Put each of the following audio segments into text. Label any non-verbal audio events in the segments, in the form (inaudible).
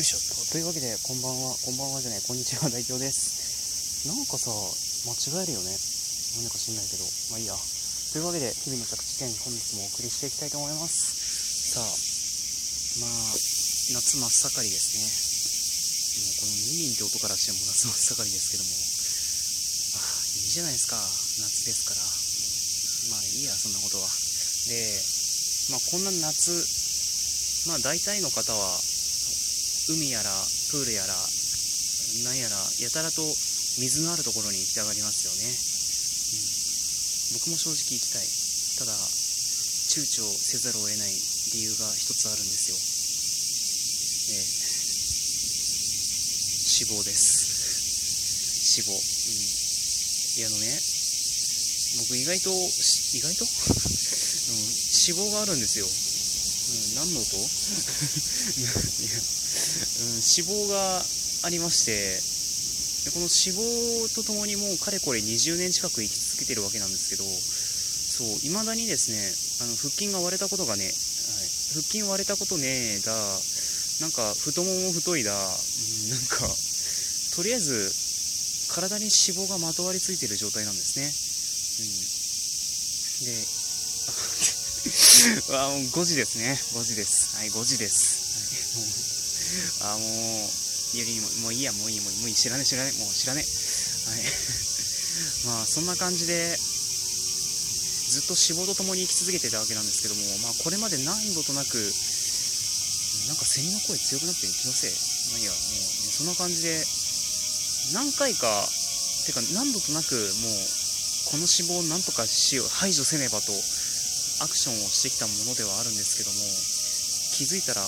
よいしょというわけでこんばんは。こんばんはじゃないこんにちは代表です。なんかさ間違えるよね。なんでか知んないけど。まあいいや。というわけで日々の着地点本日もお送りしていきたいと思います。さあまあ夏真っ盛りですね。もうこのミンミンって音からしても夏真っ盛りですけども。あいいじゃないですか。夏ですから。まあいいやそんなことは。でまあこんな夏まあ大体の方は海やらプールやらなんやらやたらと水のあるところに行きたがりますよね、うん、僕も正直行きたい。ただ躊躇せざるを得ない理由が一つあるんですよ。ええ。死亡です。死亡、うん、いやあのね僕意外と意外と、(laughs) うん、死亡があるんですよ、うん、何の音？い (laughs) やうん、脂肪がありましてでこの脂肪とともにもうかれこれ20年近く生き続けてるわけなんですけどそう未だにですねあの腹筋が割れたことがね、はい、腹筋割れたことねえだなんか太もも太いだ、うん、なんかとりあえず体に脂肪がまとわりついてる状態なんですね、うん、で (laughs) あもう5時ですね。5時です。はい5時です、はいもうあもういやもういいやもういいもういい知らね知らねもう知らねはい。(laughs) まあそんな感じでずっと脂肪と共に生き続けてたわけなんですけども、まあ、これまで何度となくなんかセミの声強くなってる気のせい。まあいいやもう、ね、そんな感じで何回かてか何度となくもうこの脂肪をなんとかしよう排除せねばとアクションをしてきたものではあるんですけども気づいたら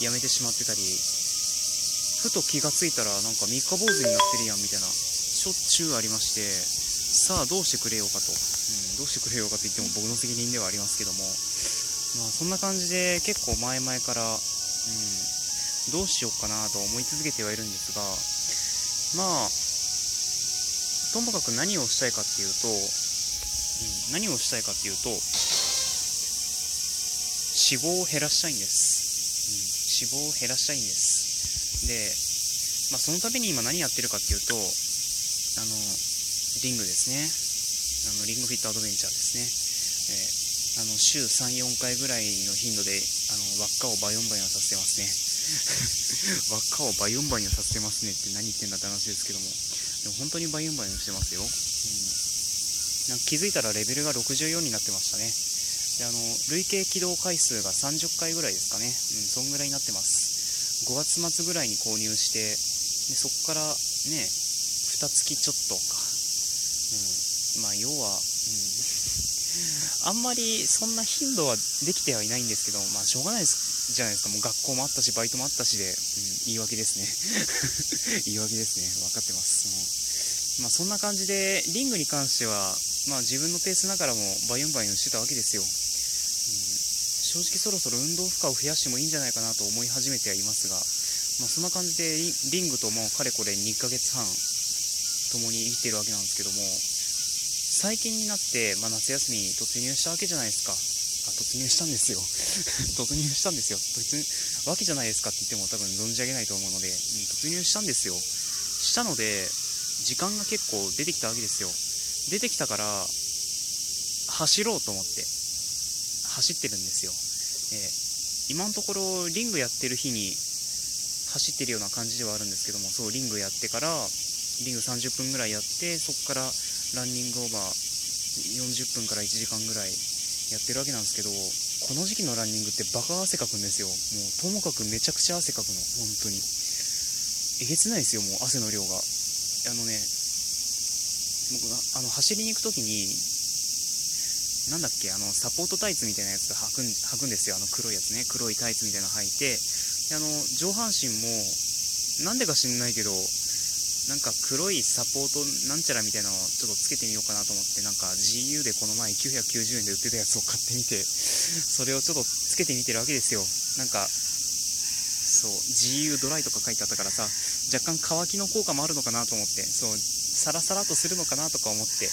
やめてしまってたりふと気がついたらなんか三日坊主になってるやんみたいなしょっちゅうありましてさあどうしてくれようかと、うん、どうしてくれようかと言っても僕の責任ではありますけども。まあそんな感じで結構前々から、うん、どうしようかなと思い続けてはいるんですがまあともかく何をしたいかっていうと、うん、何をしたいかっていうと脂肪を減らしたいんです。脂肪を減らしたいんです。で、まあ、そのために今何やってるかっていうとあのリングですね。あのリングフィットアドベンチャーですね、えー、あの週34回ぐらいの頻度であの輪っかをバヨンバヨンさせてますね。(laughs) 輪っかをバヨンバヨンさせてますねって何言ってんだって話ですけども。でも本当にバヨンバヨンしてますよ、うん、なんか気づいたらレベルが64になってましたね。であの累計起動回数が30回ぐらいですかね、うん、そんぐらいになってます。5月末ぐらいに購入してでそこからね2月ちょっとか、うん、まあ要は、うん、(laughs) あんまりそんな頻度はできてはいないんですけどまあしょうがないですじゃないですか。もう学校もあったしバイトもあったしで、うん、言い訳ですね。言 (laughs) い訳ですね。分かってます、う。ん、まあそんな感じでリングに関してはまあ自分のペースながらもバインバインしてたわけですよ。うん。正直そろそろ運動負荷を増やしてもいいんじゃないかなと思い始めてはいますが、まあ、そんな感じでリングともかれこれ2ヶ月半共に生きてるわけなんですけども最近になって、まあ、夏休みに突入したわけじゃないですか。あ (laughs) 突入したんですよ。突入したんですよ。突入わけじゃないですかって言っても多分存じ上げないと思うので、うん、突入したんですよ。したので時間が結構出てきたわけですよ。出てきたから走ろうと思って走ってるんですよ、えー、今のところリングやってる日に走ってるような感じではあるんですけどもそうリングやってからリング30分ぐらいやってそこからランニングオーバー40分から1時間ぐらいやってるわけなんですけどこの時期のランニングってバカ汗かくんですよ。もうともかくめちゃくちゃ汗かくの本当に。えげつないですよもう汗の量が。あのね僕があの走りに行く時になんだっけあのサポートタイツみたいなやつ履くん履くんですよ。あの黒いやつね。黒いタイツみたいなの履いて。であの上半身もなんでか知んないけどなんか黒いサポートなんちゃらみたいなのをちょっとつけてみようかなと思ってなんか GU でこの前990円で売ってたやつを買ってみてそれをちょっとつけてみてるわけですよ。なんかそう GU ドライとか書いてあったからさ若干乾きの効果もあるのかなと思って。そうサラサラとするのかなとか思って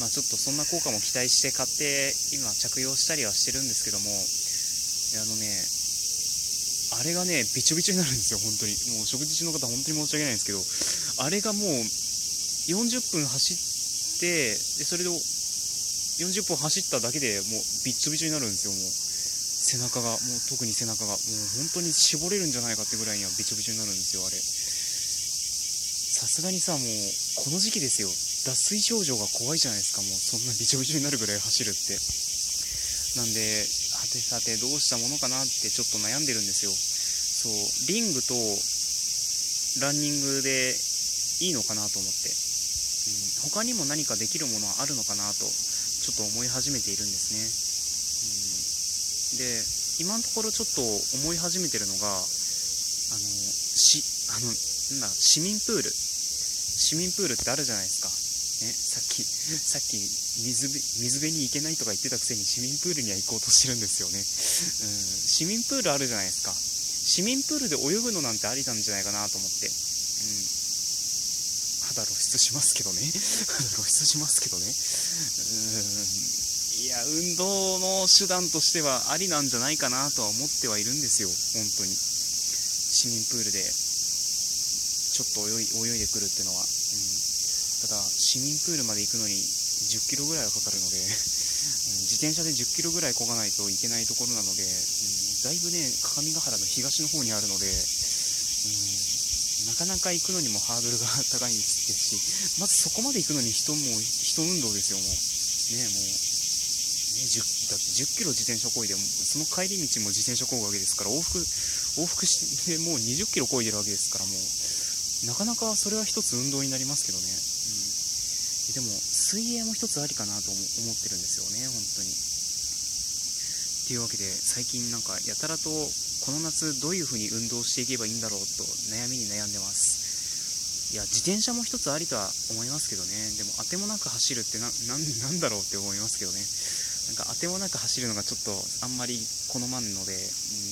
まあ、ちょっとそんな効果も期待して買って今着用したりはしてるんですけどもあのねあれがねびちょびちょになるんですよ本当に。もう食事中の方本当に申し訳ないんですけどあれがもう40分走ってでそれで40分走っただけでもうびっちょびちょになるんですよもう。背中がもう特に背中がもう本当に絞れるんじゃないかってぐらいにはびちょびちょになるんですよあれ。さすがにさもうこの時期ですよ。脱水症状が怖いじゃないですかもうそんなびちょびちょになるぐらい走るって。なんではてさてどうしたものかなってちょっと悩んでるんですよ。そうリングとランニングでいいのかなと思って、うん、他にも何かできるものはあるのかなとちょっと思い始めているんですね、うん、で今のところちょっと思い始めてるのがあのしあのなんだ市民プール。市民プールってあるじゃないですかね、さっき、さっき水辺に行けないとか言ってたくせに市民プールには行こうとしてるんですよね。うん、市民プールあるじゃないですか。市民プールで泳ぐのなんてありなんじゃないかなと思って。うん。肌露出しますけどね。肌露出しますけどね。うん。いや、運動の手段としてはありなんじゃないかなとは思ってはいるんですよ。本当に。市民プールで、ちょっと泳いでくるっていうのは。うん。ただ市民プールまで行くのに10キロぐらいはかかるので自転車で10キロぐらい漕がないといけないところなので、うん、だいぶね各務原の東の方にあるので、うん、なかなか行くのにもハードルが高いですしまずそこまで行くのに人も人運動ですよもう。ねもう。ね、10だって10キロ自転車こいでその帰り道も自転車こぐわけですから往復往復してもう20キロこいでるわけですからもう。なかなかそれは一つ運動になりますけどね。うん。でも水泳も一つありかなと思ってるんですよね本当に。っていうわけで最近なんかやたらとこの夏どういう風に運動していけばいいんだろうと悩みに悩んでます。いや自転車も一つありとは思いますけどね。でもあてもなく走るって何だろうって思いますけどね。なんかあてもなく走るのがちょっとあんまり好まんので、う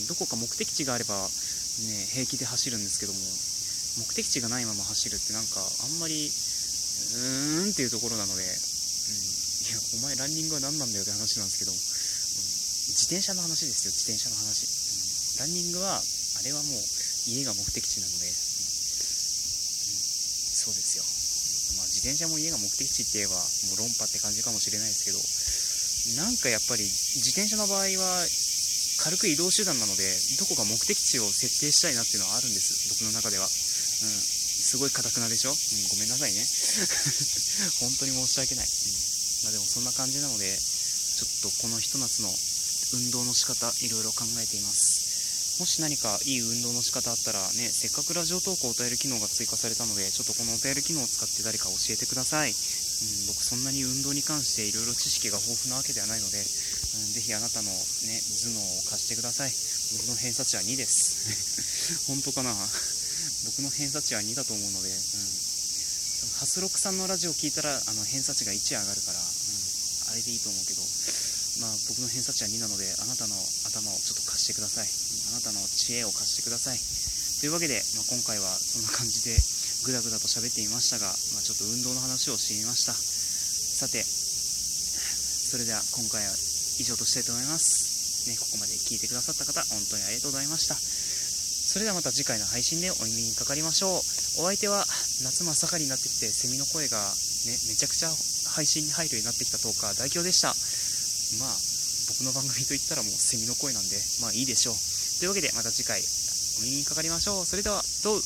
ん、どこか目的地があれば、ね、平気で走るんですけども。目的地がないまま走るってなんかあんまりうーんっていうところなので、うん、いや、お前ランニングは何なんだよって話なんですけど、うん、自転車の話ですよ、自転車の話。うん、ランニングは、あれはもう家が目的地なので、うん、そうですよ。まあ、自転車も家が目的地って言えば、もう論破って感じかもしれないですけど、なんかやっぱり自転車の場合は、軽く移動手段なので、どこか目的地を設定したいなっていうのはあるんです、僕の中では。うん。すごいかたくなでしょ、うん、ごめんなさいね。(laughs) 本当に申し訳ない、うん、まあ、でもそんな感じなのでちょっとこのひと夏の運動の仕方いろいろ考えています。もし何かいい運動の仕方あったらねせっかくラジオ投稿お便り機能が追加されたのでちょっとこのお便り機能を使って誰か教えてください、うん、僕そんなに運動に関していろいろ知識が豊富なわけではないので、うん、ぜひあなたのね頭脳を貸してください。僕の偏差値は2です。(laughs) 本当かな？僕の偏差値は2だと思うので、うん、ハスロックさんのラジオ聞いたらあの偏差値が1上がるから、うん、あれでいいと思うけど、まあ、僕の偏差値は2なのであなたの頭をちょっと貸してください。あなたの知恵を貸してください。というわけで、まあ、今回はそんな感じでグダグダと喋ってみましたが、まあ、ちょっと運動の話をしてみました。さてそれでは今回は以上としたいと思います。ね、ここまで聞いてくださった方、本当にありがとうございました。それではまた次回の配信でお耳にかかりましょう。お相手は夏真っ盛りになってきてセミの声がねめちゃくちゃ配信に入るようになってきたトーカー代表でした。まあ僕の番組といったらもうセミの声なんでまあいいでしょう。というわけでまた次回お耳にかかりましょう。それではどう